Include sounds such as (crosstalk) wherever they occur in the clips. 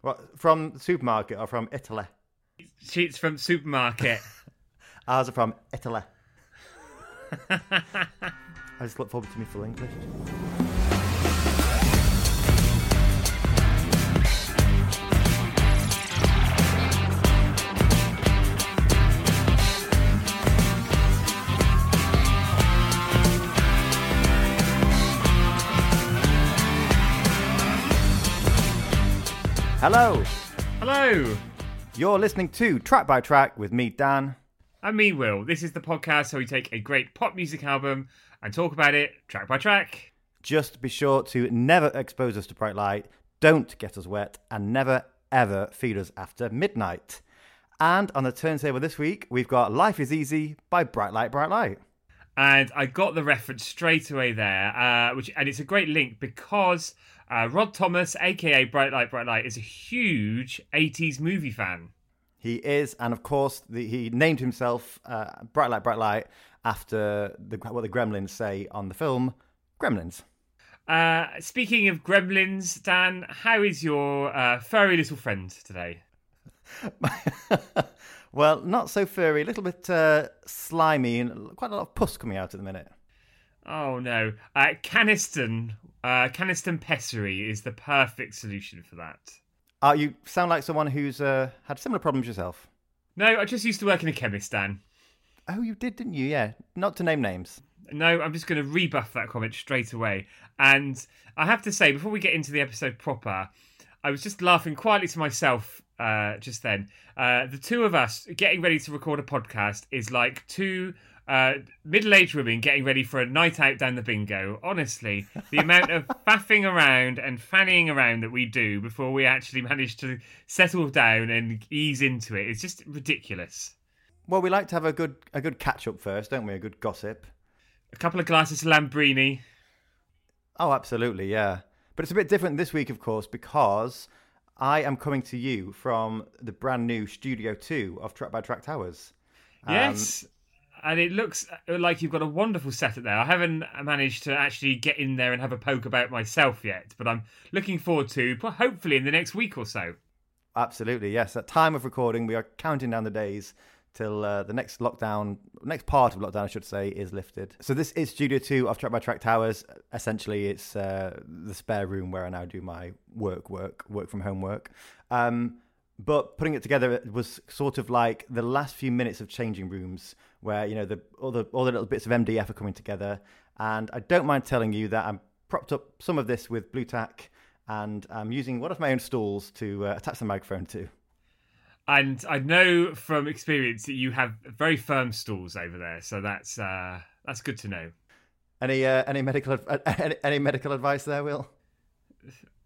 What, from the supermarket or from Italy? Sheets from supermarket. (laughs) Ours are from Italy. (laughs) I just look forward to me full English. Hello, Hello, you're listening to Track by Track with me, Dan. I'm me, Will. This is the podcast where we take a great pop music album and talk about it track by track. Just be sure to never expose us to bright light, don't get us wet, and never ever feed us after midnight. And on the turntable this week, we've got Life is Easy by Bright Light, Bright Light. And I got the reference straight away there, uh, which and it's a great link because uh, Rod Thomas, aka Bright Light, Bright Light, is a huge 80s movie fan. He is, and of course, the, he named himself uh, Bright Light, Bright Light after the, what the Gremlins say on the film Gremlins. Uh, speaking of gremlins, Dan, how is your uh, furry little friend today? (laughs) well, not so furry, a little bit uh, slimy, and quite a lot of pus coming out at the minute. Oh no, uh, Canesten, uh, Canesten pessary is the perfect solution for that. Uh, you sound like someone who's uh, had similar problems yourself. No, I just used to work in a chemist, Dan. Oh, you did, didn't you? Yeah. Not to name names. No, I'm just going to rebuff that comment straight away. And I have to say, before we get into the episode proper, I was just laughing quietly to myself uh, just then. Uh, the two of us getting ready to record a podcast is like two uh, middle-aged women getting ready for a night out down the bingo. Honestly, the (laughs) amount of faffing around and fanning around that we do before we actually manage to settle down and ease into it is just ridiculous. Well, we like to have a good a good catch up first, don't we? A good gossip. A couple of glasses of Lambrini. Oh, absolutely, yeah. But it's a bit different this week, of course, because I am coming to you from the brand new Studio 2 of Track by Track Towers. Um, Yes. And it looks like you've got a wonderful setup there. I haven't managed to actually get in there and have a poke about myself yet, but I'm looking forward to hopefully in the next week or so. Absolutely, yes. At time of recording, we are counting down the days till uh, the next lockdown, next part of lockdown, I should say, is lifted. So this is Studio 2 of Track by Track Towers. Essentially, it's uh, the spare room where I now do my work, work, work from home work. Um, but putting it together was sort of like the last few minutes of changing rooms where, you know, the, all, the, all the little bits of MDF are coming together. And I don't mind telling you that I'm propped up some of this with Blu Tack and I'm using one of my own stools to uh, attach the microphone to. And I know from experience that you have very firm stools over there, so that's uh, that's good to know. Any uh, any medical adv- any, any medical advice there, Will?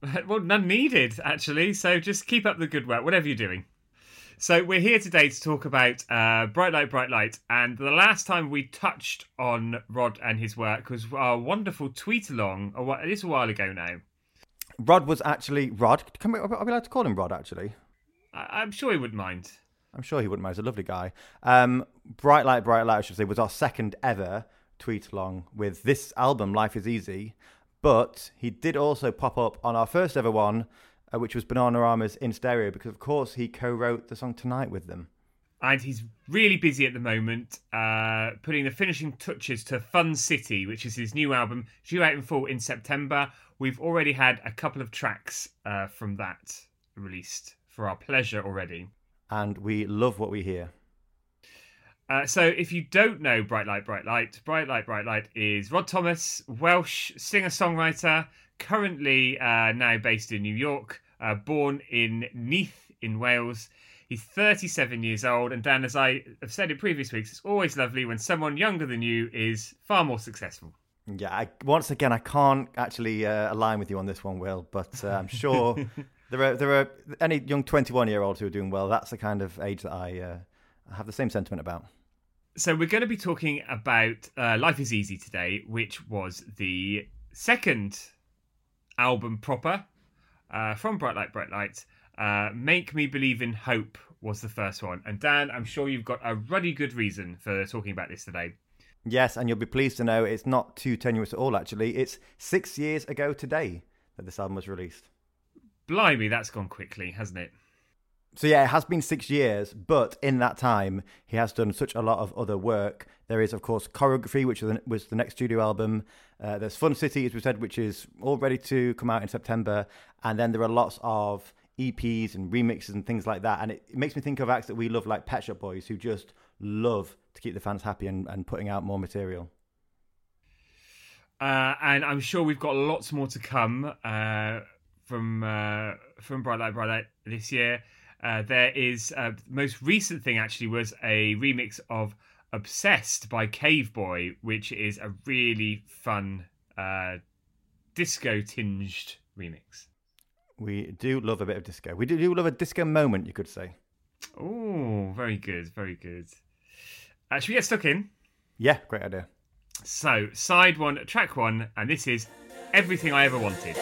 (laughs) well, none needed actually. So just keep up the good work, whatever you're doing. So we're here today to talk about uh, Bright Light, Bright Light, and the last time we touched on Rod and his work was our wonderful tweet along a, whi- a while ago now. Rod was actually Rod. Can we, are we allowed to call him Rod? Actually, I- I'm sure he wouldn't mind. I'm sure he wouldn't mind. He's a lovely guy. Um, Bright Light, Bright Light, I should say, was our second ever tweet along with this album, Life Is Easy. But he did also pop up on our first ever one, uh, which was Bananarama's In Stereo, because of course he co-wrote the song Tonight with them. And he's really busy at the moment, uh, putting the finishing touches to Fun City, which is his new album, due out in full in September. We've already had a couple of tracks uh, from that released for our pleasure already. And we love what we hear. Uh, so, if you don't know Bright Light, Bright Light, Bright Light, Bright Light is Rod Thomas, Welsh singer songwriter, currently uh, now based in New York, uh, born in Neath in Wales. He's 37 years old, and Dan, as I have said in previous weeks, it's always lovely when someone younger than you is far more successful. Yeah, I, once again, I can't actually uh, align with you on this one, Will, but uh, I'm sure (laughs) there are there are any young 21 year olds who are doing well. That's the kind of age that I uh, have the same sentiment about. So, we're going to be talking about uh, Life is Easy today, which was the second album proper uh, from Bright Light, Bright Light. Uh, Make Me Believe in Hope was the first one. And Dan, I'm sure you've got a ruddy good reason for talking about this today. Yes, and you'll be pleased to know it's not too tenuous at all. Actually, it's six years ago today that this album was released. blimey, that's gone quickly, hasn't it? So yeah, it has been six years, but in that time, he has done such a lot of other work. There is, of course, choreography, which was the next studio album. Uh, there's Fun City, as we said, which is all ready to come out in September, and then there are lots of EPs and remixes and things like that. And it, makes me think of acts that we love, like Pet Shop Boys, who just love to keep the fans happy and, and putting out more material. Uh, and I'm sure we've got lots more to come uh, from uh, from Bright Light Bright Light this year. Uh, there is uh, most recent thing actually was a remix of "Obsessed" by Caveboy, which is a really fun uh, disco tinged remix. We do love a bit of disco. We do love a disco moment, you could say. Oh, very good, very good. Uh, should we get stuck in? Yeah, great idea. So, side one, track one, and this is Everything I Ever Wanted.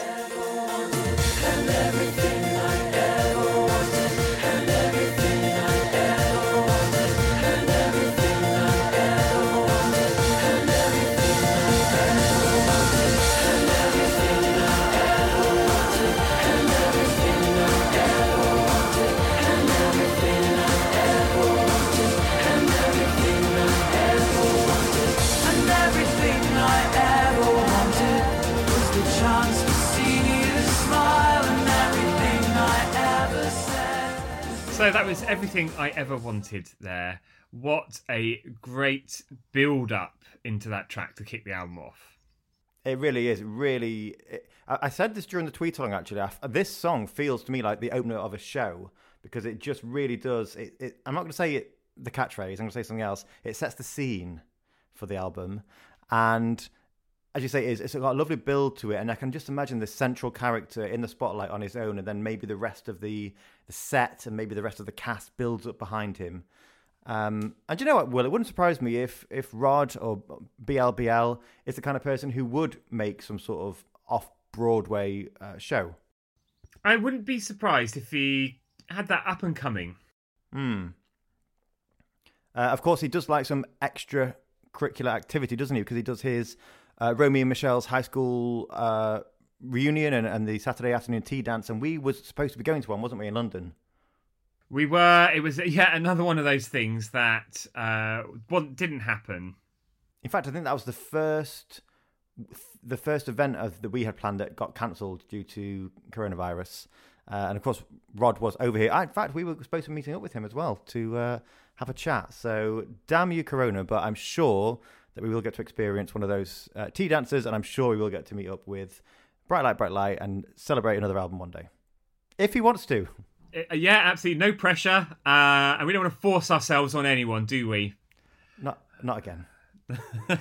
That was everything I ever wanted there. What a great build up into that track to kick the album off. It really is. Really, it, I said this during the tweet along. Actually, this song feels to me like the opener of a show because it just really does. It, it, I'm not going to say it, the catchphrase. I'm going to say something else. It sets the scene for the album, and as you say, it's, it's got a lovely build to it, and I can just imagine the central character in the spotlight on his own, and then maybe the rest of the the set and maybe the rest of the cast builds up behind him. Um, and you know what, Will? It wouldn't surprise me if if Rod or BLBL is the kind of person who would make some sort of off Broadway uh, show. I wouldn't be surprised if he had that up and coming. Hmm. Uh, of course, he does like some extracurricular activity, doesn't he? Because he does his uh, Romy and Michelle's high school uh, reunion and, and the Saturday afternoon tea dance, and we was supposed to be going to one, wasn't we, in London? We were. It was yet another one of those things that uh, didn't happen. In fact, I think that was the first, the first event of that we had planned that got cancelled due to coronavirus. Uh, and of course, Rod was over here. I, in fact, we were supposed to be meeting up with him as well to uh, have a chat. So, damn you, Corona! But I'm sure that we will get to experience one of those uh, tea dances, and I'm sure we will get to meet up with Bright Light, Bright Light, and celebrate another album one day, if he wants to. Uh, yeah, absolutely, no pressure, uh, and we don't want to force ourselves on anyone, do we? Not, not again. (laughs)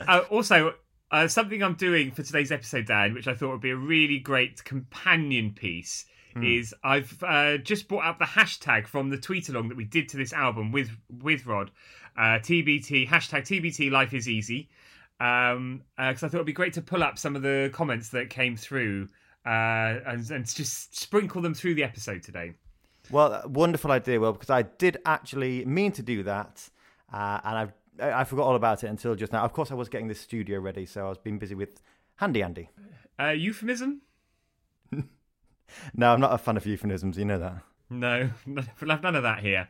uh, also, uh, something I'm doing for today's episode, Dan, which I thought would be a really great companion piece, mm. is I've uh, just brought up the hashtag from the tweet along that we did to this album with with Rod, uh, TBT hashtag TBT Life is Easy, because um, uh, I thought it'd be great to pull up some of the comments that came through uh, and, and just sprinkle them through the episode today. Well, wonderful idea, Will, because I did actually mean to do that, uh, and I've I forgot all about it until just now. Of course, I was getting the studio ready, so I was being busy with Handy Andy. Uh, euphemism? no, I'm not a fan of euphemisms. You know that. No, (laughs) we'll have none of that here.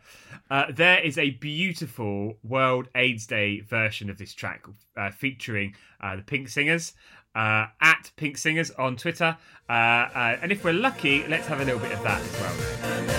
Uh, there is a beautiful World AIDS Day version of this track uh, featuring uh, the Pink Singers uh, at Pink Singers on Twitter. Uh, uh, and if we're lucky, let's have a little bit of that as well.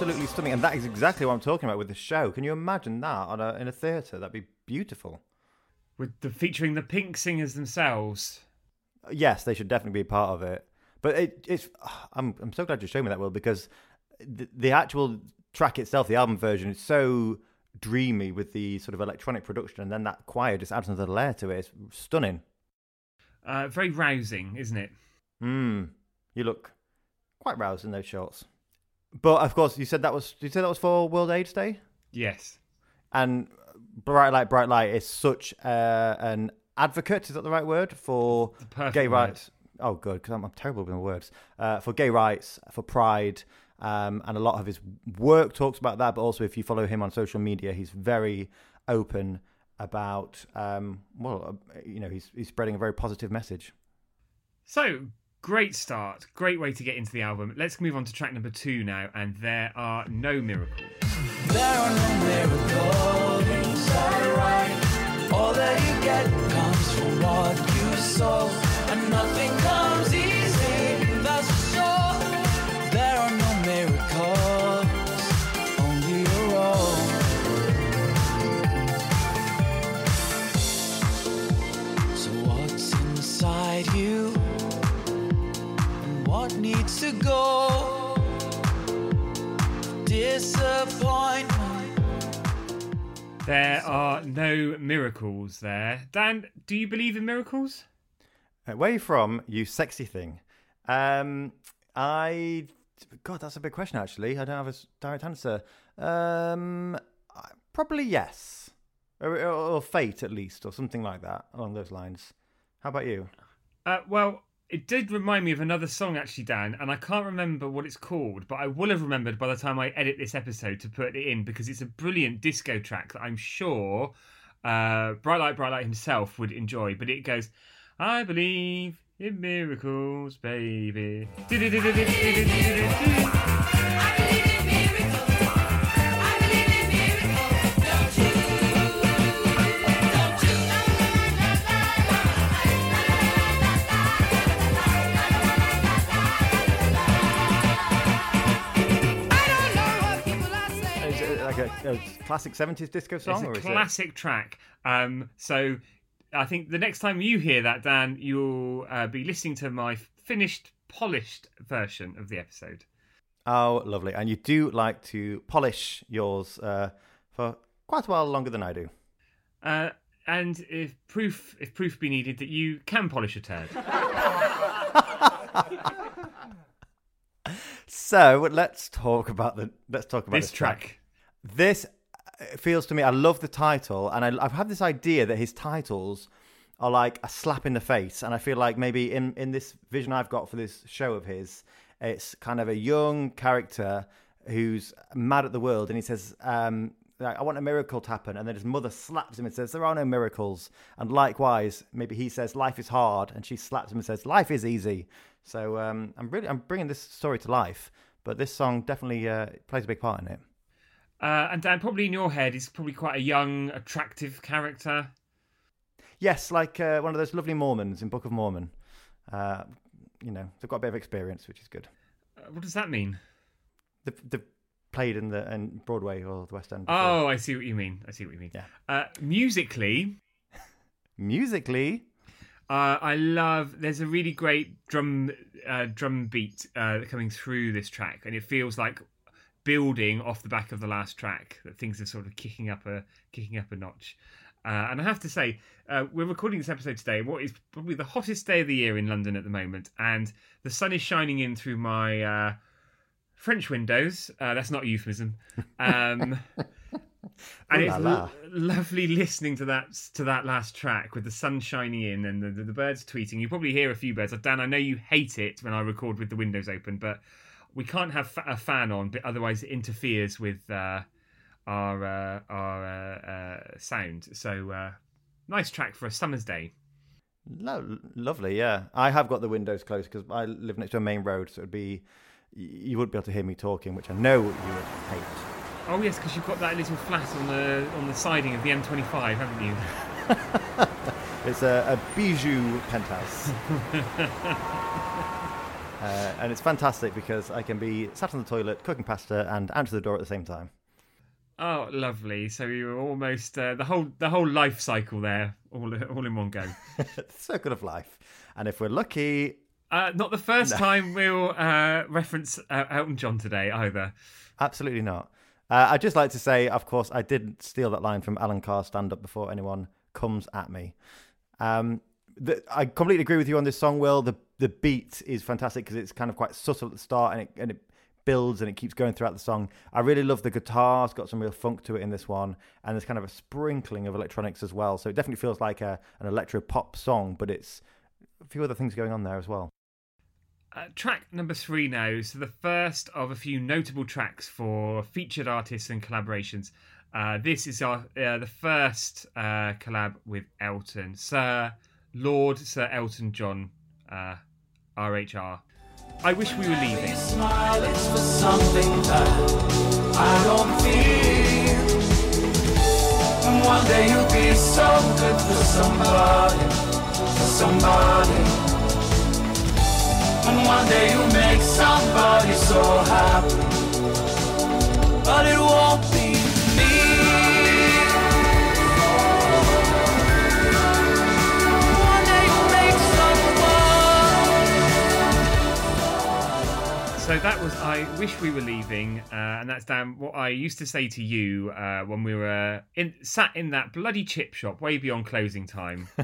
Absolutely stunning, and that is exactly what I'm talking about with the show. Can you imagine that on a, in a theatre? That'd be beautiful. With the featuring the Pink Singers themselves. Yes, they should definitely be part of it. But it, it's (sighs) I'm I'm so glad you showed me that, Will, because the, the actual track itself, the album version, is so dreamy with the sort of electronic production, and then that choir just adds another layer to it. It's stunning. Uh, very rousing, isn't it? Mm, you look quite roused in those shorts. But of course, you said that was you said that was for World AIDS Day, Yes. and Bright Light, Bright Light is such uh, an advocate. Is that the right word for The perfect gay word. rights? Oh, good, because I'm, I'm terrible with my words. Uh, for gay rights, for pride, um, and a lot of his work talks about that. But also, if you follow him on social media, he's very open about. Um, well, uh, you know, he's he's spreading a very positive message. So, great start. Great way to get into the album. Let's move on to track number two now, and there are no miracles. There are no miracles inside right. All that you get comes from what you sow, go? Disappointment. There are no miracles there. Dan, do you believe in miracles? Uh, Where are you from, you sexy thing? Um, I, God, that's a big question. Actually, I don't have a direct answer. Um, probably yes, or, or, or fate at least, or something like that along those lines. How about you? Uh, well, it did remind me of another song, actually, Dan, and I can't remember what it's called, but I will have remembered by the time I edit this episode to put it in because it's a brilliant disco track that I'm sure uh, Bright Light, Bright Light himself would enjoy. But it goes, I believe in miracles, baby. A, classic seventies disco song, or It's is a classic track. Um, so I think the next time you hear that, Dan, you'll uh, be listening to my finished, polished version of the episode. Oh, lovely! And you do like to polish yours uh, for quite a while longer than I do. Uh, and if proof, if proof be needed that you can polish a turd, (laughs) So let's talk about the let's talk about this track. This uh, feels to me. I love the title, and I, I've had this idea that his titles are like a slap in the face. And I feel like maybe in in this vision I've got for this show of his, it's kind of a young character who's mad at the world, and he says, um, "I want a miracle to happen," and then his mother slaps him and says, "There are no miracles." And likewise, maybe he says, "Life is hard," and she slaps him and says, "Life is easy." So um, I'm really I'm bringing this story to life, but this song definitely uh, plays a big part in it. Uh, and Dan, probably in your head, he's probably quite a young, attractive character. Yes, like uh, one of those lovely Mormons in Book of Mormon. Uh, you know, they've got a bit of experience, which is good. Uh, what does that mean? They've, they've played in the in Broadway or the West End. before. Oh, I see what you mean. I see what you mean. Yeah. Uh, musically, musically, Uh, I love. There's a really great drum uh, drum beat uh, coming through this track, and it feels like building off the back of the last track. That things are sort of kicking up a kicking up a notch. Uh, and I have to say, uh, we're recording this episode today. What is probably the hottest day of the year in London at the moment, and the sun is shining in through my uh, French windows. Uh, that's not a euphemism. Um, (laughs) and it's lo- lovely listening to that to that last track with the sun shining in and the, the, the birds tweeting. You probably hear a few birds. Dan, I know you hate it when I record with the windows open, but we can't have fa- a fan on, but otherwise it interferes with uh, our uh, our uh, uh, sound. So uh, nice track for a summer's day. lo- lovely. Yeah, I have got the windows closed because I live next to a main road, so it'd be you wouldn't be able to hear me talking, which I know you would hate. Oh yes, because you've got that little flat on the on the siding of the M25, haven't you? (laughs) It's a, a bijou penthouse. (laughs) uh, and it's fantastic because I can be sat on the toilet cooking pasta and answer the door at the same time. Oh, lovely! So you were almost uh, the whole the whole life cycle there, all all in one go. (laughs) Circle of life. And if we're lucky, Uh, not the first time we'll uh, reference uh, Elton John today either. absolutely not. Uh, I'd just like to say, of course, I didn't steal that line from Alan Carr's stand up before anyone comes at me. Um, the, I completely agree with you on this song, Will. The the beat is fantastic because it's kind of quite subtle at the start and it, and it builds and it keeps going throughout the song. I really love the guitar; it's got some real funk to it in this one, and there's kind of a sprinkling of electronics as well. So it definitely feels like a, an electro pop song, but it's a few other things going on there as well. Uh, track number three now. So the first of a few notable tracks for featured artists and collaborations. Uh, this is our uh, the first uh, collab with Elton, Sir Lord Sir Elton John, uh, RHR. I wish we were leaving. smile is for something that I don't feel. And one day you'll be so good for somebody, for somebody. And one day you'll make somebody so happy. But it won't be So that was I wish we were leaving, uh, and that's Dan. What I used to say to you uh, when we were in sat in that bloody chip shop way beyond closing time. (laughs)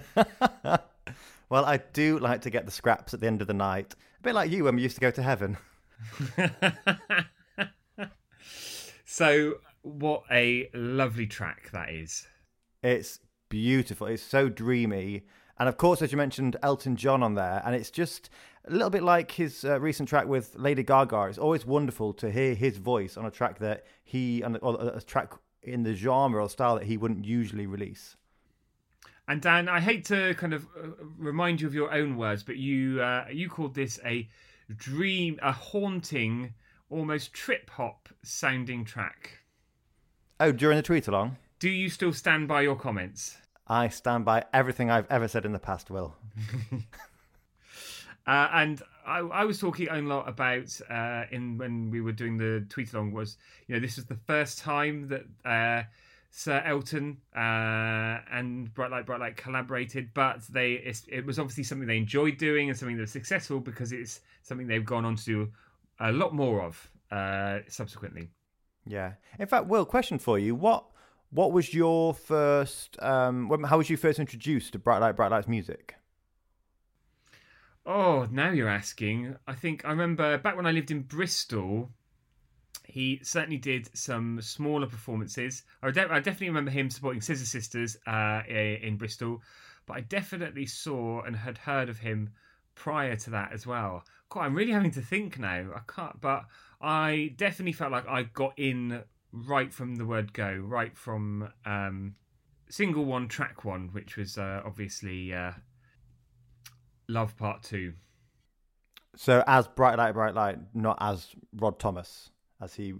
Well, I do like to get the scraps at the end of the night, a bit like you when we used to go to heaven. (laughs) so what a lovely track that is. It's beautiful. It's so dreamy. And of course, as you mentioned, Elton John on there. And it's just a little bit like his uh, recent track with Lady Gaga. It's always wonderful to hear his voice on a track that he, on a, or a track in the genre or style that he wouldn't usually release. And Dan, I hate to kind of uh, remind you of your own words, but you uh, you called this a dream, a haunting, almost trip hop sounding track. Oh, during the tweet along, Do you still stand by your comments? I stand by everything I've ever said in the past, Will. (laughs) Uh, and I, I was talking a lot about uh, in when we were doing the tweet along was you know this was the first time that uh, Sir Elton uh, and Bright Light Bright Light collaborated, but they it's, it was obviously something they enjoyed doing and something that was successful because it's something they've gone on to do a lot more of uh, subsequently. Yeah. In fact, Will, question for you: what what was your first? Um, how was you first introduced to Bright Light Bright Light's music? Oh, now you're asking. I think I remember back when I lived in Bristol, he certainly did some smaller performances. I, de- I definitely remember him supporting Scissor Sisters uh, in Bristol, but I definitely saw and had heard of him prior to that as well. God, I'm really having to think now. I can't, but I definitely felt like I got in right from the word go, right from um, single one, track one, which was uh, obviously uh, Love Part Two. So as Bright Light Bright Light, not as Rod Thomas, as he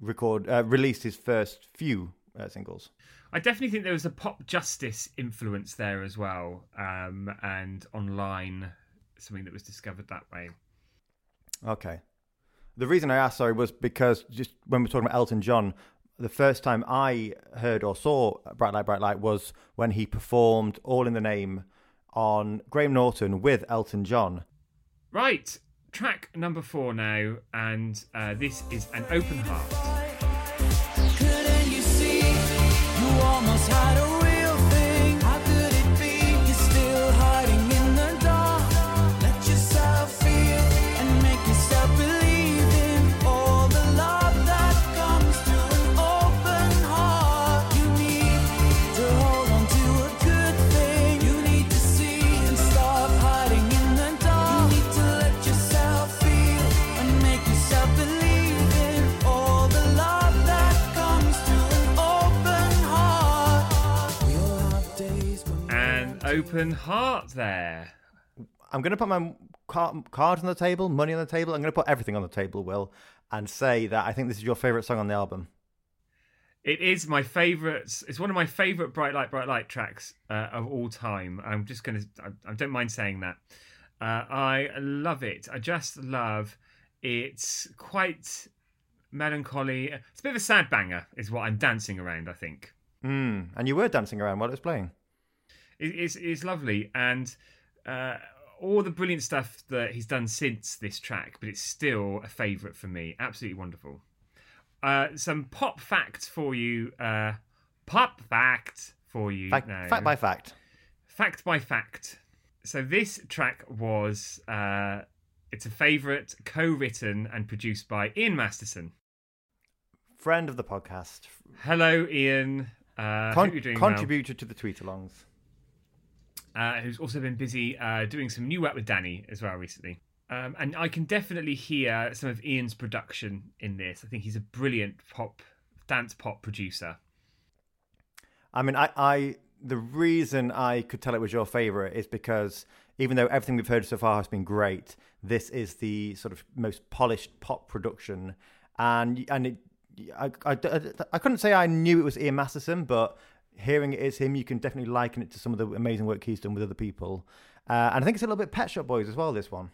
record uh, released his first few uh, singles. I definitely think there was a Popjustice influence there as well, um, and online something that was discovered that way. Okay. The reason I asked, sorry, was because just when we're talking about Elton John, the first time I heard or saw Bright Light, Bright Light was when he performed All in the Name on Graham Norton with Elton John. Right, track number four now, and uh, this is an open heart. Open heart there. I'm going to put my car- cards on the table, money on the table. I'm going to put everything on the table, Will, and say that I think this is your favourite song on the album. It is my favourite. It's one of my favourite Bright Light, Bright Light tracks uh, of all time. I'm just going to, I, I don't mind saying that. Uh, I love it. I just love it's quite melancholy. It's a bit of a sad banger, is what I'm dancing around, I think. Mm. And you were dancing around while it was playing. It, it's, it's lovely. And uh, all the brilliant stuff that he's done since this track, but it's still a favourite for me. Absolutely wonderful. Uh, some pop facts for you. Uh, pop fact for you. Fact, now. fact by fact. fact by fact. So this track was uh, it's a favourite, co-written and produced by Ian Masterson. Friend of the podcast. Hello, Ian. Uh, Con- well. contributor to the tweet alongs. Uh, who's also been busy uh, doing some new work with Danny as well recently. Um, and I can definitely hear some of Ian's production in this. I think he's a brilliant pop, dance pop producer. I mean, I, I the reason I could tell it was your favorite is because even though everything we've heard so far has been great, this is the sort of most polished pop production, and and it, I, I, I couldn't say I knew it was Ian Masterson, but hearing it is him, you can definitely liken it to some of the amazing work he's done with other people, uh, and I think it's a little bit Pet Shop Boys as well. This one.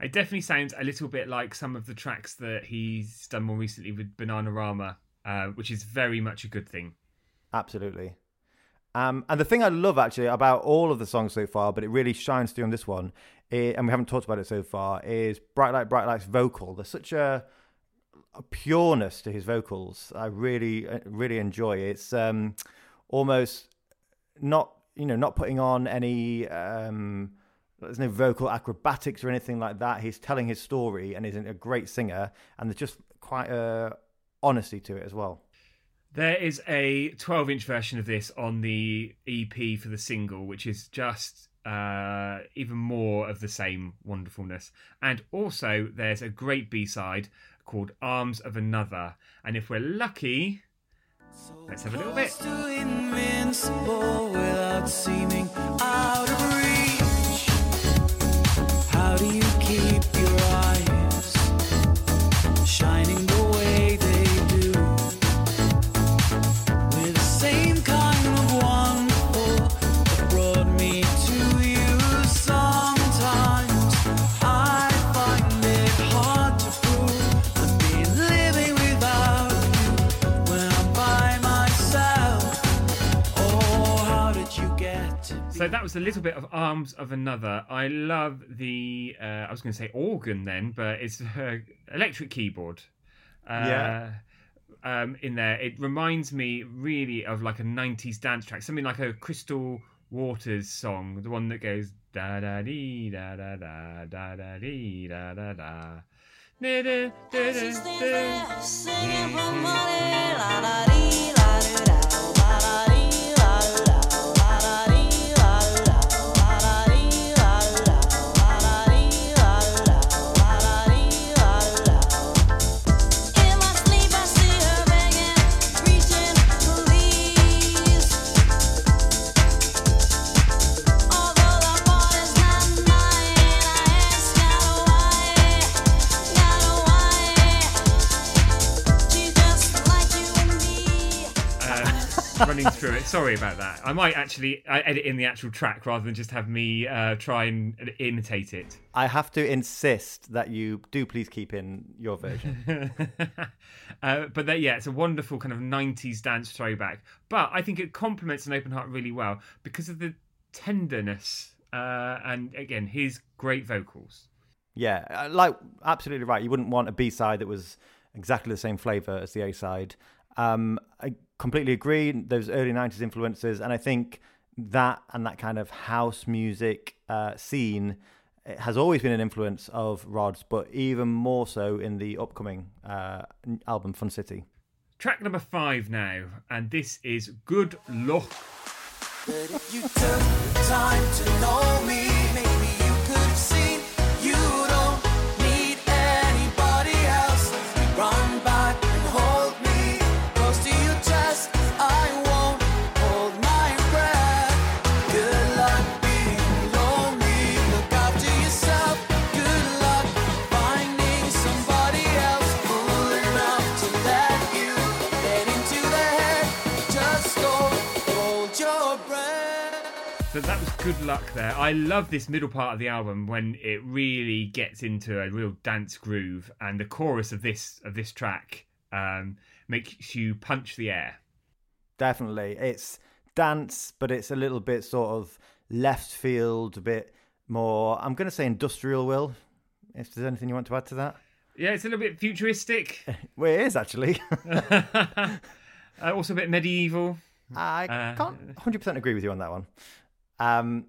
It definitely sounds a little bit like some of the tracks that he's done more recently with Bananarama, uh, which is very much a good thing. Absolutely. Um, and the thing I love actually about all of the songs so far, but it really shines through on this one, and we haven't talked about it so far, is Bright Light, Bright Light's vocal. There's such a, a pureness to his vocals. I really, uh, really enjoy. it. It's um, almost not, you know, not putting on any. Um, there's no vocal acrobatics or anything like that. He's telling his story and is a great singer, and there's just quite a honesty to it as well. There is a 12 inch version of this on the EP for the single, which is just uh, even more of the same wonderfulness. And also, there's a great B side called Arms of Another. And if we're lucky, let's have a little bit. So that was a little bit of Arms of Another. I love the, uh, I was going to say organ then, but it's her electric keyboard. Uh, Yeah. Um, in there, it reminds me really of like a '90s dance track, something like a Crystal Waters song, the one that goes da da dee da da da da da dee da da da. Da, da, da, da, She running through it. Sorry about that. I might actually uh, edit in the actual track rather than just have me uh, try and imitate it. I have to insist that you do please keep in your version. (laughs) uh, but that, yeah, it's a wonderful kind of 90s dance throwback. But I think it complements an open heart really well because of the tenderness uh, and, again, his great vocals. yeah, uh, like absolutely right. You wouldn't want a B side that was exactly the same flavor as the A side. Um, I completely agree. Those early '90s influences, and I think that and that kind of house music uh, scene it has always been an influence of Rod's, but even more so in the upcoming uh, album Fun City. Track number five now, and this is Good Luck. Good luck there. I love this middle part of the album when it really gets into a real dance groove, and the chorus of this of this track um, makes you punch the air. Definitely. It's dance, but it's a little bit sort of left field, a bit more, I'm going to say industrial, Will, if there's anything you want to add to that. Yeah, it's a little bit futuristic, (laughs) Well, it is actually. (laughs) uh, also a bit medieval. I Uh, can't 100% agree with you on that one. Um,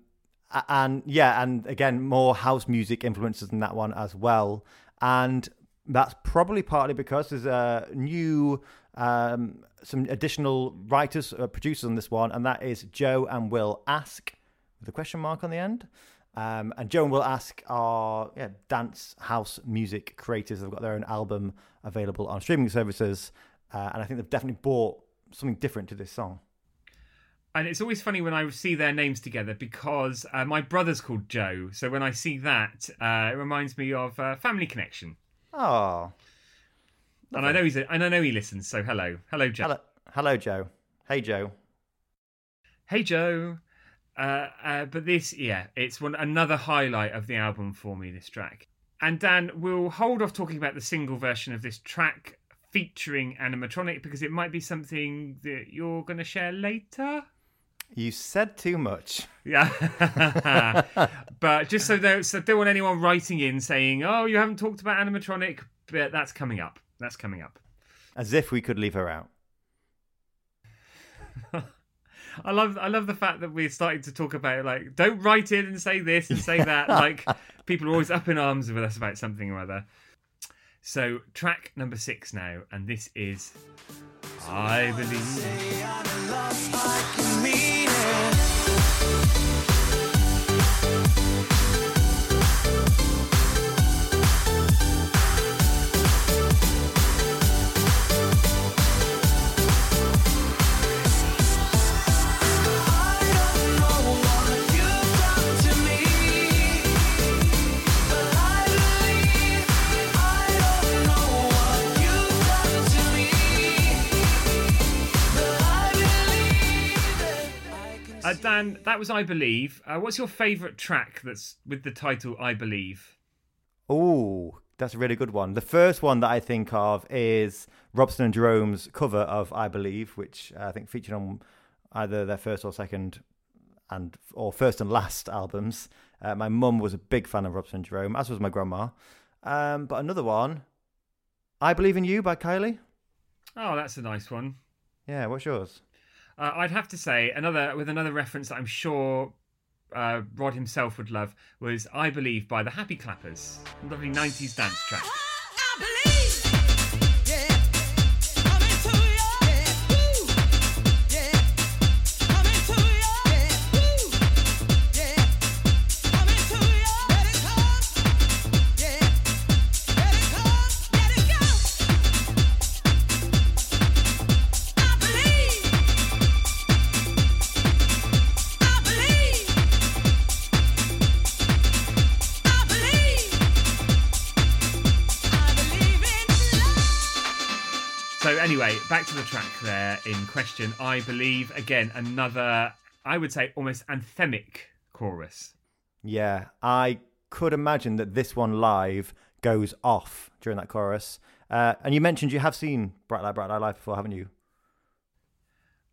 and yeah, and again, more house music influences in that one as well. And that's probably partly because there's a new, um, some additional writers, uh, producers on this one, and that is Joe and Will Ask with a question mark on the end. Um, and Joe and Will Ask are yeah, dance house music creators. They've got their own album available on streaming services, uh, and I think they've definitely brought something different to this song. And it's always funny when I see their names together because uh, my brother's called Joe. So when I see that, uh, it reminds me of uh, Family Connection. Oh, And I know he's a, and I know he listens. So hello, hello, Joe. hello, hello, Joe. Hey, Joe. Hey, Joe. Uh, uh, but this, yeah, it's one another highlight of the album for me. This track. And Dan, we'll hold off talking about the single version of this track featuring animatronic because it might be something that you're going to share later. You said too much. Yeah, (laughs) but just so there, so don't want anyone writing in saying, "Oh, you haven't talked about animatronic," but that's coming up. That's coming up. As if we could leave her out. (laughs) I love, I love the fact that we're starting to talk about it, like, don't write in and say this and say that. (laughs) like, people are always up in arms with us about something or other. So, track number six now, and this is "I Believe." Dan, that was "I Believe." Uh, what's your favourite track that's with the title "I Believe"? Oh, that's a really good one. The first one that I think of is Robson and Jerome's cover of "I Believe," which uh, I think featured on either their first or second, and or first and last albums. Uh, my mum was a big fan of Robson and Jerome, as was my grandma. Um, but another one, "I Believe in You" by Kylie. Oh, that's a nice one. Yeah, what's yours? Uh, I'd have to say another with another reference that I'm sure uh, Rod himself would love was "I Believe" by the Happy Clappers. Lovely '90s dance track. So anyway, back to the track there in question. I believe again another, I would say almost anthemic chorus. Yeah, I could imagine that this one live goes off during that chorus. Uh, and you mentioned you have seen Bright Light, Bright Light Live before, haven't you?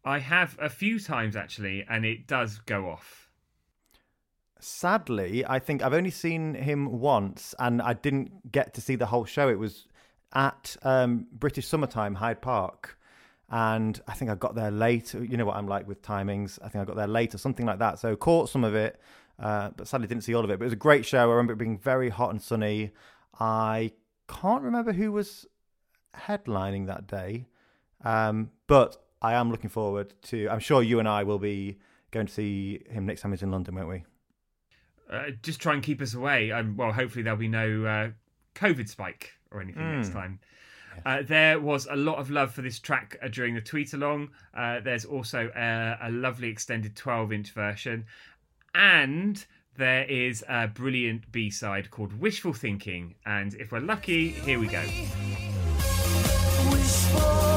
I have a few times actually, and it does go off. Sadly, I think I've only seen him once, and I didn't get to see the whole show. It was at um, British Summertime, Hyde Park, and I think I got there late. You know what I'm like with timings. I think I got there late or something like that. So caught some of it, uh, but sadly didn't see all of it. But it was a great show. I remember it being very hot and sunny. I can't remember who was headlining that day, um, but I am looking forward to. I'm sure you and I will be going to see him next time he's in London, won't we? Uh, just try and keep us away. Um, well, hopefully there'll be no uh, COVID spike or anything next time. Uh, there was a lot of love for this track uh, during the tweet along. Uh, there's also a, a lovely extended 12 inch version. And there is a brilliant B side called Wishful Thinking. And if we're lucky, here we go. Wishful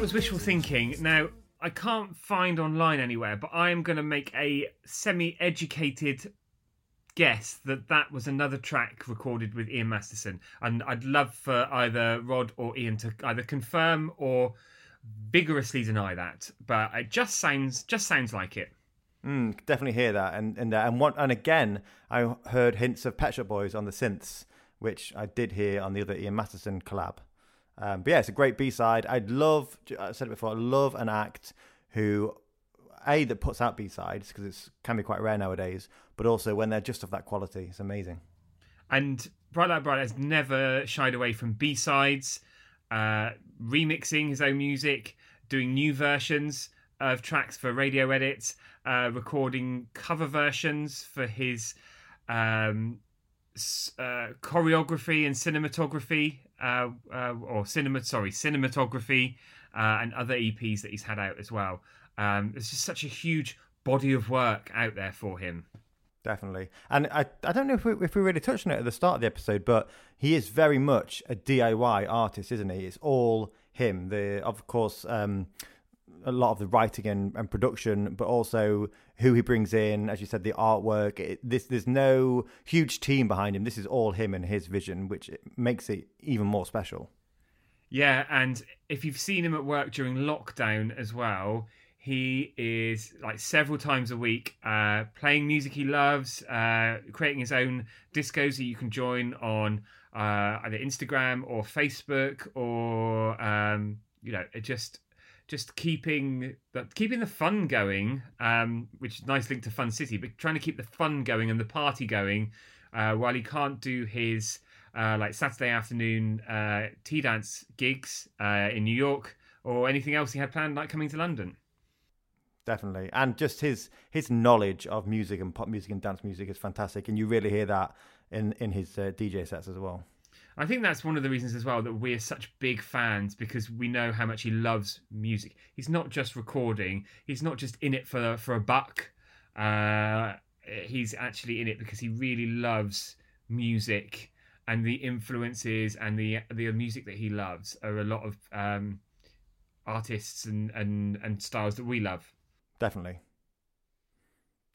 was wishful thinking. Now, I can't find online anywhere, but I am going to make a semi educated guess that that was another track recorded with Ian Masterson. And I'd love for either Rod or Ian to either confirm or vigorously deny that. But it just sounds just sounds like it. Mm, definitely hear that, and and uh, and what and again, I heard hints of Pet Shop Boys on the synths, which I did hear on the other Ian Masterson collab. Um, but yeah, it's a great B side. I'd love, I said it before, I love an act who a that puts out B sides because it can be quite rare nowadays, but also when they're just of that quality, it's amazing. And Bright Light Bright has never shied away from B sides, uh, remixing his own music, doing new versions of tracks for radio edits, uh, recording cover versions for his um, uh, choreography and cinematography, uh, uh, or cinema, sorry, cinematography, uh, and other EPs that he's had out as well. Um, there's just such a huge body of work out there for him. Definitely. And I, I don't know if we, if we really touched on it at the start of the episode, but he is very much a DIY artist, isn't he? It's all him. The Of course, um, a lot of the writing and, and production, but also who he brings in, as you said, the artwork. It, this There's no huge team behind him. This is all him and his vision, which makes it even more special. Yeah, and if you've seen him at work during lockdown as well, he is like several times a week uh, playing music he loves, uh, creating his own discos that you can join on uh, either Instagram or Facebook, or um, you know, it just just keeping the keeping the fun going, um, which is nice link to Fun City, but trying to keep the fun going and the party going uh, while he can't do his uh, like Saturday afternoon uh, tea dance gigs uh, in New York or anything else he had planned, like coming to London. Definitely, and just his his knowledge of music and pop music and dance music is fantastic, and you really hear that in in his uh, DJ sets as well. I think that's one of the reasons as well that we're such big fans because we know how much he loves music. He's not just recording; he's not just in it for for a buck. Uh, he's actually in it because he really loves music and the influences and the the music that he loves are a lot of um, artists and, and and styles that we love. Definitely.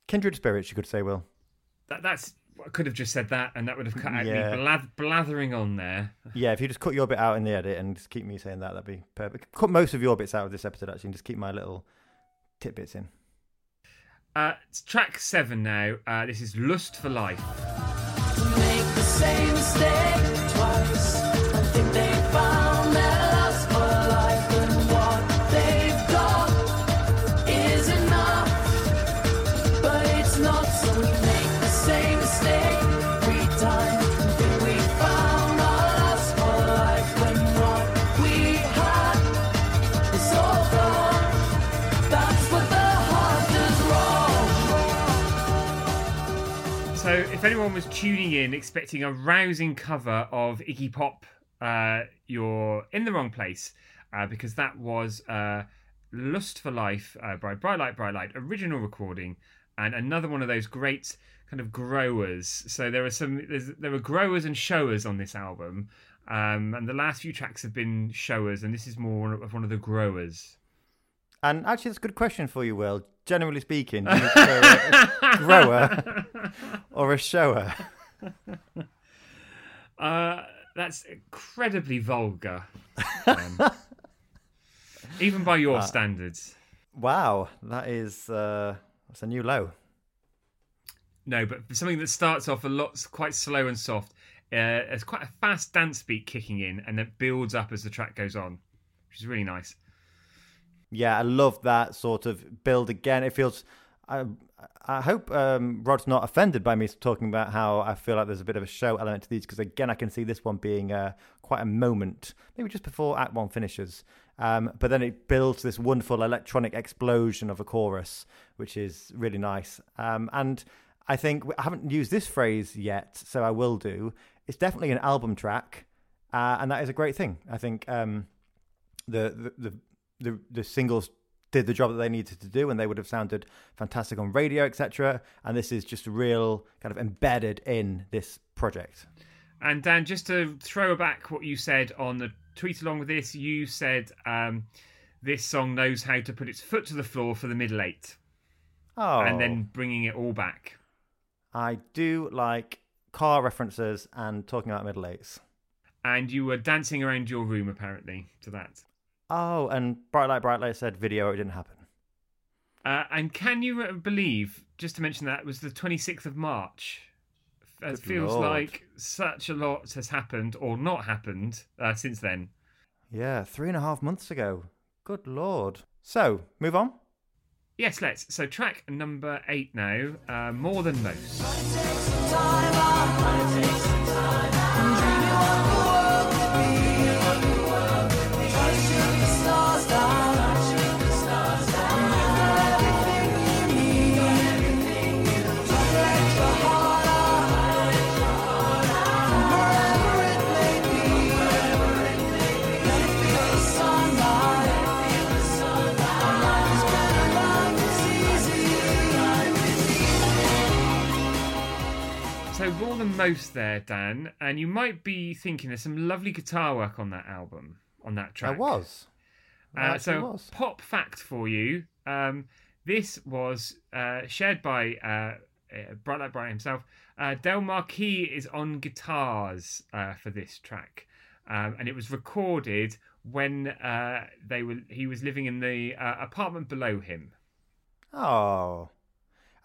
Kindred spirits, you could say, Will. That that's I could have just said that, and that would have cut out Yeah. me blath- blathering on there. Yeah, if you just cut your bit out in the edit and just keep me saying that, that'd be perfect. Cut most of your bits out of this episode, actually, and just keep my little tidbits in. Uh, it's track seven now. Uh, this is "Lust for Life." If anyone was tuning in expecting a rousing cover of Iggy Pop, uh, you're in the wrong place uh, because that was uh, "Lust for Life" uh, by Bright Light, Bright Light, original recording, and another one of those great kind of growers. So there are some, there are growers and showers on this album, um, and the last few tracks have been showers, and this is more of, one of the growers. And actually, it's a good question for you, Will. Generally speaking, do (laughs) you prefer a grower or a shower? (laughs) Uh, that's incredibly vulgar, um, (laughs) even by your standards. Wow, that is uh, that's a new low. No, but something that starts off a lot quite slow and soft. Uh, there's quite a fast dance beat kicking in, and it builds up as the track goes on, which is really nice. Yeah, I love that sort of build again. It feels. I, I hope um, Rod's not offended by me talking about how I feel like there's a bit of a show element to these because again, I can see this one being uh, quite a moment, maybe just before Act One finishes. Um, but then it builds this wonderful electronic explosion of a chorus, which is really nice. Um, and I think I haven't used this phrase yet, so I will do. It's definitely an album track, uh, and that is a great thing. I think um, the, the the the the singles did the job that they needed to do, and they would have sounded fantastic on radio, etc. And this is just real kind of embedded in this project. And Dan, just to throw back what you said on the tweet along with this, you said um, this song knows how to put its foot to the floor for the middle eight, Oh, and then bringing it all back. I do like car references and talking about middle eights. And you were dancing around your room apparently to that. Oh, and Bright Light, Bright Light said video, it didn't happen. Uh, and can you believe, just to mention that, it was the 26th of March? It Good feels Lord. like such a lot has happened or not happened uh, since then. Yeah, three and a half months ago. Good lord. So, move on. Yes, let's. So, track number eight now uh, More Than Most. More Than Most there, Dan. And you might be thinking there's some lovely guitar work on that album, on that track. I was. Uh, so, was. pop fact for you: um, this was uh, shared by uh, uh, Bright Light Bright himself. Uh, Del Marquis is on guitars uh, for this track, um, and it was recorded when uh, they were he was living in the uh, apartment below him. Oh.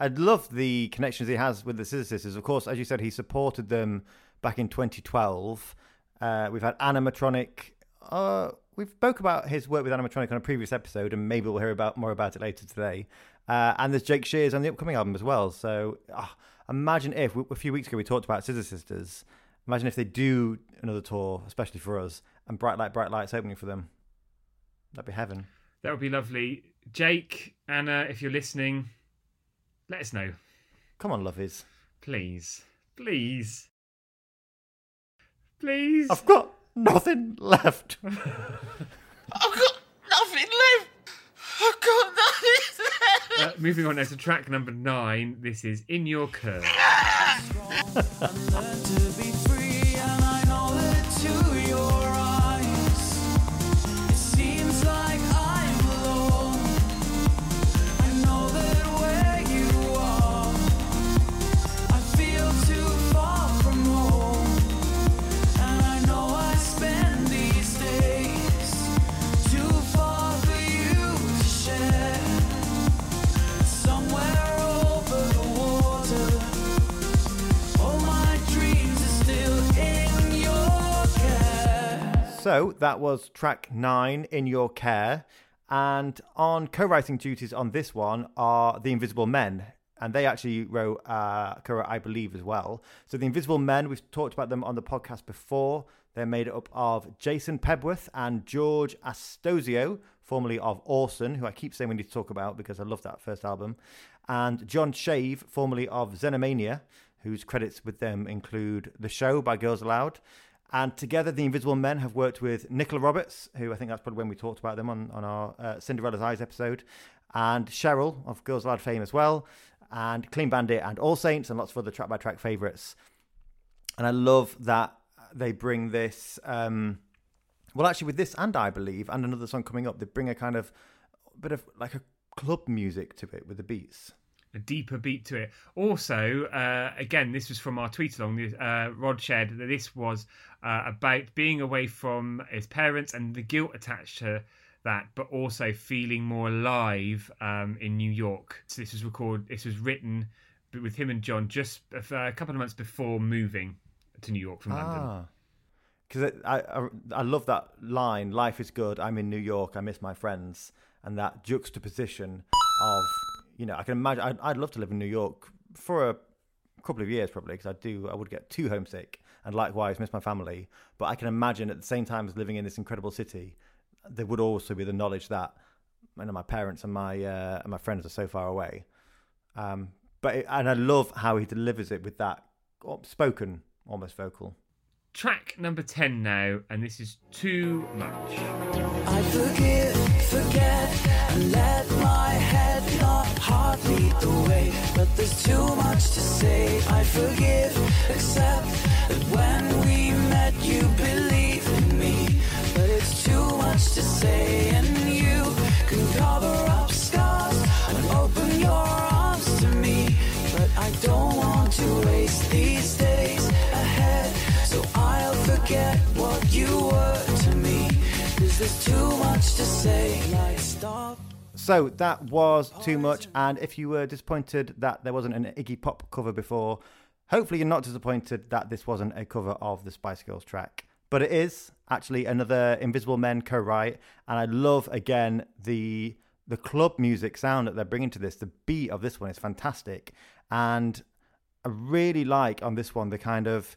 I love the connections he has with the Scissor Sisters. Of course, as you said, he supported them back in 2012. Uh, we've had Ana Matronic. Uh, we've spoke about his work with Ana Matronic on a previous episode, and maybe we'll hear about more about it later today. Uh, and there's Jake Shears on the upcoming album as well. So ah, imagine if a few weeks ago we talked about Scissor Sisters. Imagine if they do another tour, especially for us, and Bright Light, Bright Lights opening for them. That'd be heaven. That would be lovely. Jake, Ana, if you're listening, let us know, Come on, lovies. please, please, please. I've got nothing left. (laughs) I've got nothing left. I've got nothing left. Uh, moving on now to track number nine. This is In Your Care. (laughs) So that was track nine in your care. And on co writing duties on this one are The Invisible Men. And they actually wrote uh, co I believe, as well. So The Invisible Men, we've talked about them on the podcast before. They're made up of Jason Pebworth and George Astasio, formerly of Orson, who I keep saying we need to talk about because I love that first album. And Jon Shave, formerly of Xenomania, whose credits with them include The Show by Girls Aloud. And together, the Invisible Men have worked with Nicola Roberts, who I think that's probably when we talked about them on, on our uh, Cinderella's Eyes episode, and Cheryl of Girls Aloud fame as well, and Clean Bandit and All Saints, and lots of other track by track favourites. And I love that they bring this. Um, well, actually, with this and I believe, and another song coming up, they bring a kind of bit of like a club music to it with the beats. A deeper beat to it. Also, uh, again, this was from our tweet along. Uh, Rod shared that this was uh, about being away from his parents and the guilt attached to that, but also feeling more alive um, in New York. So this was recorded. This was written with him and Jon just a a couple of months before moving to New York from London. Ah. Because I, I, I love that line, life is good, I'm in New York, I miss my friends. And that juxtaposition of, you know, I can imagine, I'd, I'd love to live in New York for a couple of years probably, because I do, I would get too homesick and likewise miss my family. But I can imagine at the same time as living in this incredible city, there would also be the knowledge that, you know, my parents and my, uh, and my friends are so far away. Um, but, it, and I love how he delivers it with that spoken, almost vocal. Track number 10 now, and this is Too Much. Heart lead the way. But there's too much to say. I forgive, accept that when we So that was oh, too much. And if you were disappointed that there wasn't an Iggy Pop cover before, hopefully you're not disappointed that this wasn't a cover of the Spice Girls track. But it is actually another Invisible Men co-write, and I love again the the club music sound that they're bringing to this. The beat of this one is fantastic, and I really like on this one the kind of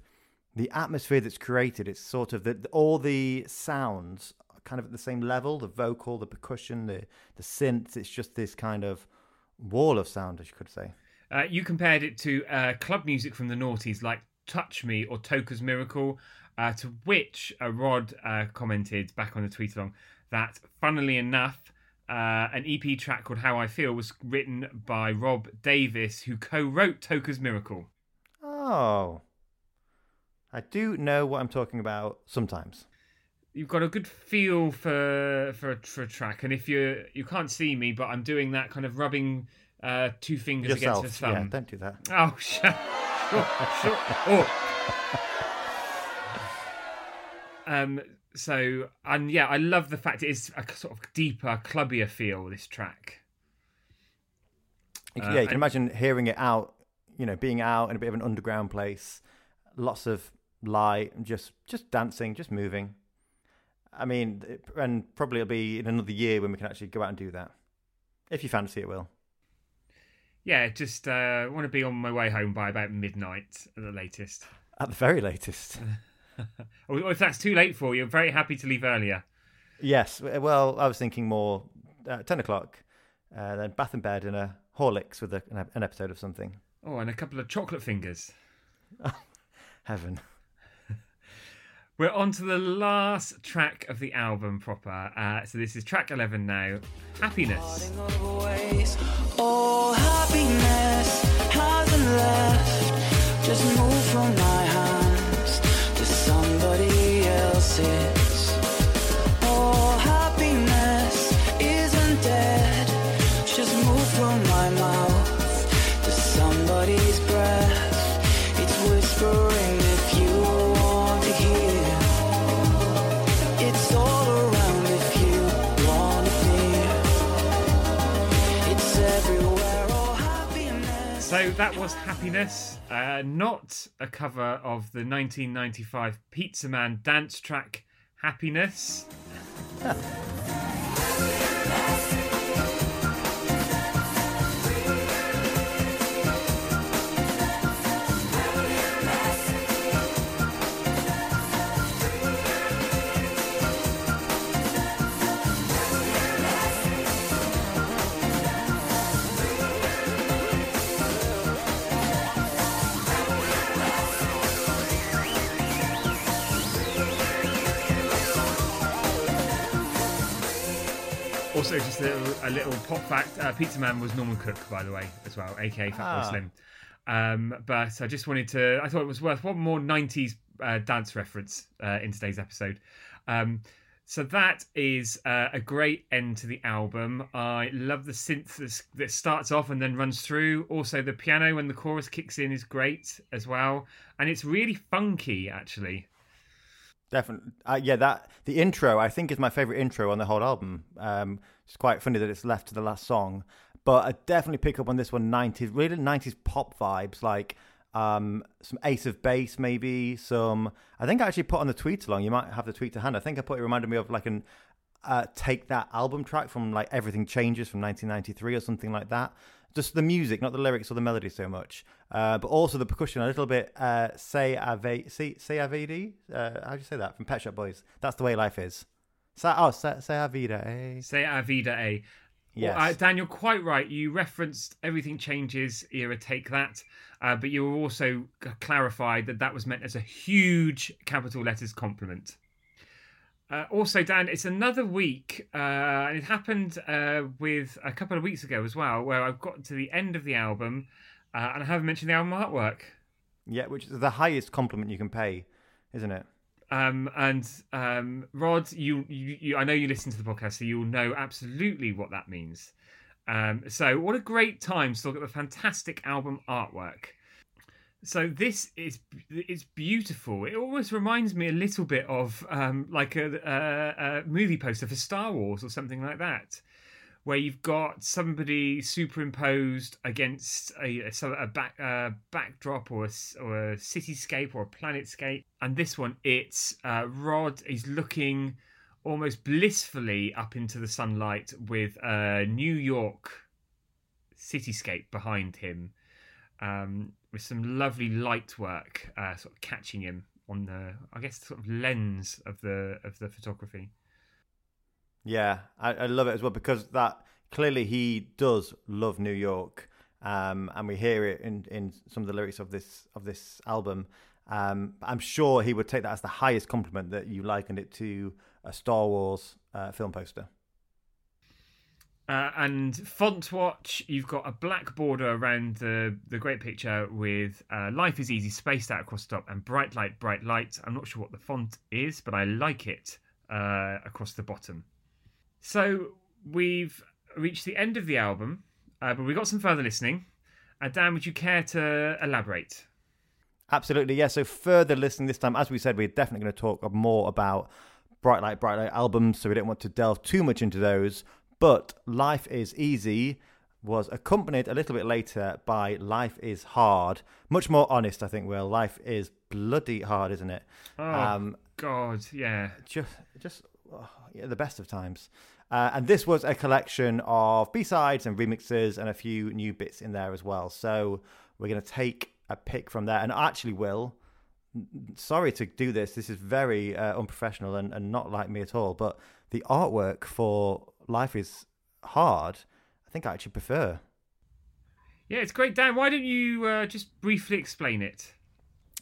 the atmosphere that's created. It's sort of that all the sounds kind of at the same level. The vocal, the percussion, the the synths. It's just this kind of wall of sound, as you could say. Uh, you compared it to uh, club music from the noughties like Touch Me or Toca's Miracle, uh, to which uh, Rod uh, commented back on the tweet along that, funnily enough, uh, an EP track called How I Feel was written by Rob Davis, who co wrote Toca's Miracle. Oh, I do know what I'm talking about sometimes. You've got a good feel for for a, for a track, and if you you can't see me, but I'm doing that kind of rubbing uh, two fingers Yourself, against the yeah. thumb. Don't do that. Oh, (laughs) shut. Sure, sure. Oh. Um. So, and yeah, I love the fact it is a sort of deeper, clubbier feel. This track. Uh, yeah, you can and- imagine hearing it out. You know, being out in a bit of an underground place, lots of light, and just just dancing, just moving. I mean, and probably it'll be in another year when we can actually go out and do that. If you fancy it, will. Yeah, just uh, want to be on my way home by about midnight at the latest. At the very latest. (laughs) Or if that's too late for you, I'm very happy to leave earlier. yes. Well, I was thinking more uh, ten o'clock, uh, then bath and bed and a Horlicks with a, an episode of something. Oh, and a couple of chocolate fingers. (laughs) Heaven. We're on to the last track of the album proper. Uh, so this is track 11 now Happiness. Oh, happiness that was Happiness, uh, not a cover of the 1995 Pizzaman dance track Happiness. (laughs) Also, just a little, a little pop fact uh, Pizzaman was Norman Cook, by the way, as well, aka Fatboy Ah. Slim. Um, but I just wanted to, I thought it was worth one more 90s uh, dance reference uh, in today's episode. Um, so that is uh, a great end to the album. I love the synth that starts off and then runs through. Also, the piano when the chorus kicks in is great as well, and it's really funky actually. Definitely, uh, yeah. That the intro I think is my favorite intro on the whole album. Um, it's quite funny that it's left to the last song, but I definitely pick up on this one '90s, really '90s pop vibes, like um, some Ace of Base, maybe some. I think I actually put on the tweet along. You might have the tweet to hand. I think I put it reminded me of like an uh, Take That album track from like Everything Changes from 1993 or something like that. Just the music, not the lyrics or the melody so much, uh, but also the percussion a little bit. Uh, say ave, say say avedi. Uh, how do you say that from Pet Shop Boys? That's the way life is. Say, oh, say, say avida. Eh? Say Avida A. Yes. Well, uh, Dan, you're quite right. You referenced everything changes era. Take That, uh, but you were also clarified that that was meant as a huge capital letters compliment. Uh, also, Dan, it's another week, uh, and it happened uh, with a couple of weeks ago as well, where I've got to the end of the album, uh, and I haven't mentioned the album artwork. Yeah, which is the highest compliment you can pay, isn't it? Um, and um, Rod, you, you, you, I know you listen to the podcast, so you'll know absolutely what that means. Um, so, what a great time to look at the fantastic album artwork. So this is it's beautiful. It almost reminds me a little bit of um, like a, a, a movie poster for Star Wars or something like that, where you've got somebody superimposed against a a, a back uh, backdrop or a, or a cityscape or a planetscape, and this one it's uh, Rod is looking almost blissfully up into the sunlight with a New York cityscape behind him, um, with some lovely light work uh, sort of catching him on the I guess sort of lens of the of the photography. Yeah, I, I love it as well because that clearly he does love New York, um, and we hear it in, in some of the lyrics of this of this album. Um, I'm sure he would take that as the highest compliment that you likened it to a Star Wars uh, film poster. Uh, and font watch, you've got a black border around the, the great picture with uh, Life is Easy spaced out across the top and bright light, bright light. I'm not sure what the font is, but I like it uh, across the bottom. So we've reached the end of the album, uh, but we've got some further listening. Uh, Dan, would you care to elaborate? Absolutely, yeah. So further listening this time, as we said, we're definitely going to talk more about Bright Light, Bright Light albums, so we didn't want to delve too much into those. But Life is Easy was accompanied a little bit later by Life is Hard. Much more honest, I think, Will. Life is bloody hard, isn't it? Oh, Um, God, yeah. just just oh, yeah, the best of times. Uh, and this was a collection of B-sides and remixes and a few new bits in there as well. So we're going to take a pick from there. And actually, Will, sorry to do this. This is very uh, unprofessional and, and not like me at all. But the artwork for Life is Hard, I think I actually prefer. Yeah, it's great. Dan, why don't you uh, just briefly explain it?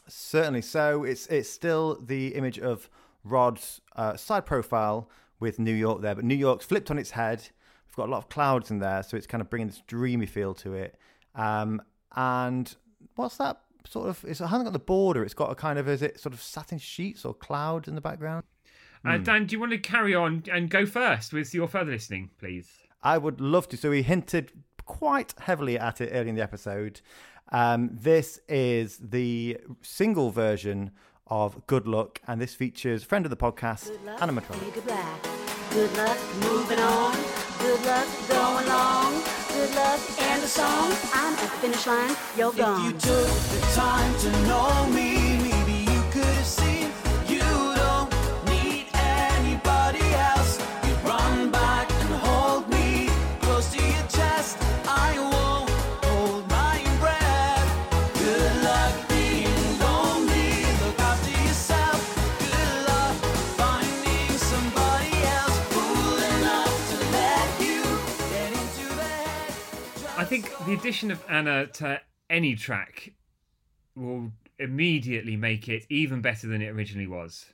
Certainly. So it's it's still the image of Rod's uh, side profile with New York there, but New York's flipped on its head. We've got a lot of clouds in there, so it's kind of bringing this dreamy feel to it. Um, and what's that sort of? It's, it hasn't got the border. It's got a kind of is it sort of satin sheets or clouds in the background? Uh, Dan, do you want to carry on and go first with your further listening, please? I would love to. So we hinted quite heavily at it early in the episode. Um, this is the single version of Good Luck, and this features friend of the podcast, Good luck, Ana Matronic. fade to black. Good luck moving on. Good luck going long. Good luck and the song. I'm at the finish line. You're If gone. you took the time to know me, think the addition of Ana to any track will immediately make it even better than it originally was.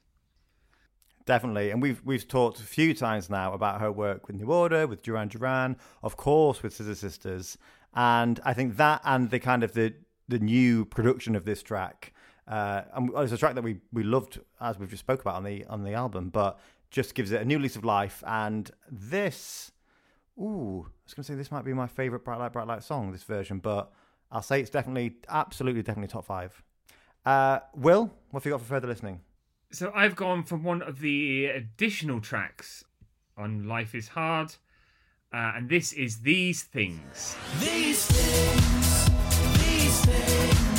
Definitely, and we've we've talked a few times now about her work with New Order, with Duran Duran, of course, with Scissor Sisters, and I think that and the kind of the the new production of this track, uh, and it's a track that we we loved as we've just spoke about on the on the album, but just gives it a new lease of life. And this, ooh, I was going to say this might be my favorite Bright Light Bright Light song, this version, but I'll say it's definitely, absolutely, definitely top five. Uh, Will, what have you got for further listening? So I've gone from one of the additional tracks on Life is Hard, uh, and this is These Things. These things, these things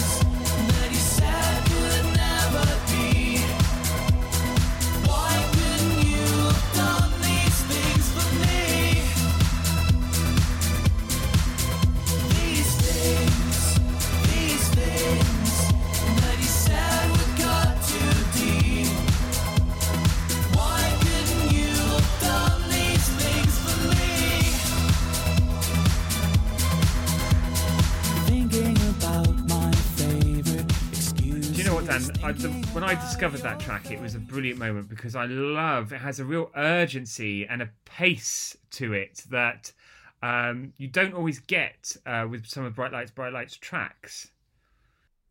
Dan? I, the, when I discovered that track, it was a brilliant moment because I love it has a real urgency and a pace to it that um, you don't always get uh, with some of Bright Lights, Bright Lights tracks.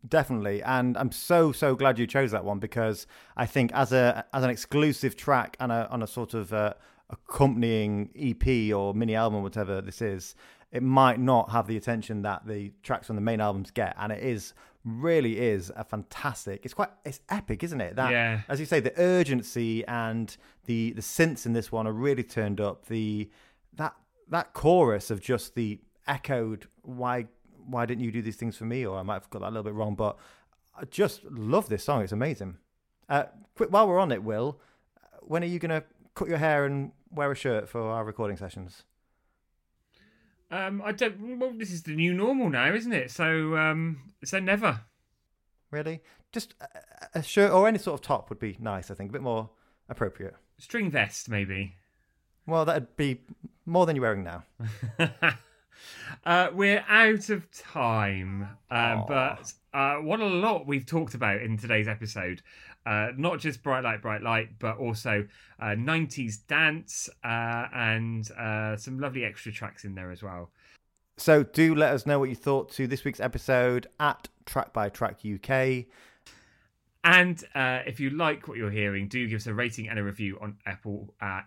Definitely, and I'm so so glad you chose that one because I think as a as an exclusive track and a on a sort of uh, accompanying EP or mini album, whatever this is, it might not have the attention that the tracks on the main albums get, and it is really is a fantastic. It's quite it's epic, isn't it? That Yeah. as you say, the urgency and the the synths in this one are really turned up. The that that chorus of just the echoed why why didn't you do these things for me or I might have got that a little bit wrong but I just love this song it's amazing uh, quick while we're on it Will when are you gonna cut your hair and wear a shirt for our recording sessions Um, I don't. Well, this is the new normal now, isn't it? So, um, so never. really just a, a shirt or any sort of top would be nice I think a bit more appropriate String vest, maybe. well that'd be more than you're wearing now (laughs) uh, we're out of time, Aw. but uh, what a lot we've talked about in today's episode. Uh, not just Bright Light, Bright Light, but also uh, 90s dance uh, and uh, some lovely extra tracks in there as well. So do let us know what you thought to this week's episode at Track by Track UK. And uh, if you like what you're hearing, do give us a rating and a review on Apple uh,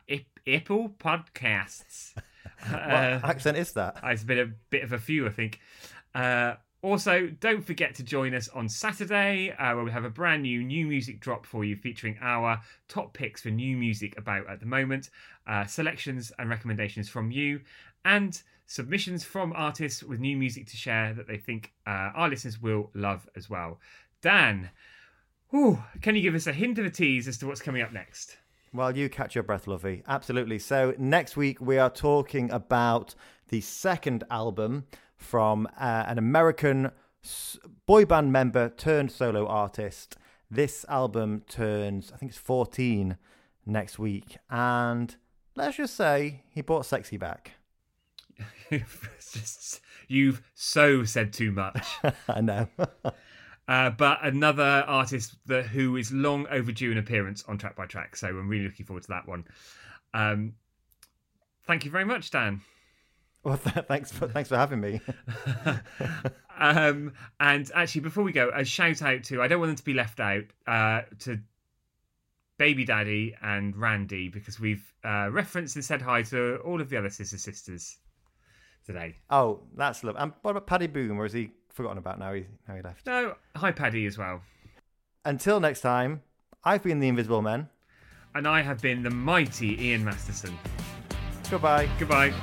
Apple Podcasts. (laughs) What Uh, accent is that? It's been a bit of a few, I think. Also, don't forget to join us on Saturday, uh, where we have a brand new new music drop for you, featuring our top picks for new music about at the moment, uh, selections and recommendations from you, and submissions from artists with new music to share that they think uh, our listeners will love as well. Dan, whew, can you give us a hint of a tease as to what's coming up next? Well, you catch your breath, Lovey. Absolutely. So next week we are talking about the second album from uh, an American boy band member turned solo artist. This album turns, I think it's 14 next week. And let's just say he brought Sexy back. (laughs) You've so said too much. (laughs) I know. (laughs) Uh, but another artist that who is long overdue an appearance on Track by Track, so I'm really looking forward to that one. Um, thank you very much, Dan. Well, th- (laughs) thanks for thanks for having me. (laughs) um, and actually, before we go, a shout out to I don't want them to be left out uh, to Baby Daddy and Randy because we've uh, referenced and said hi to all of the other Scissor Sisters today. Oh, that's love. And what about Paddy Boom, or is he forgotten about now? He now he left. No, hi Paddy as well. Until next time, I've been the Invisible Men. And I have been the mighty Ian Masterson. Goodbye. Goodbye.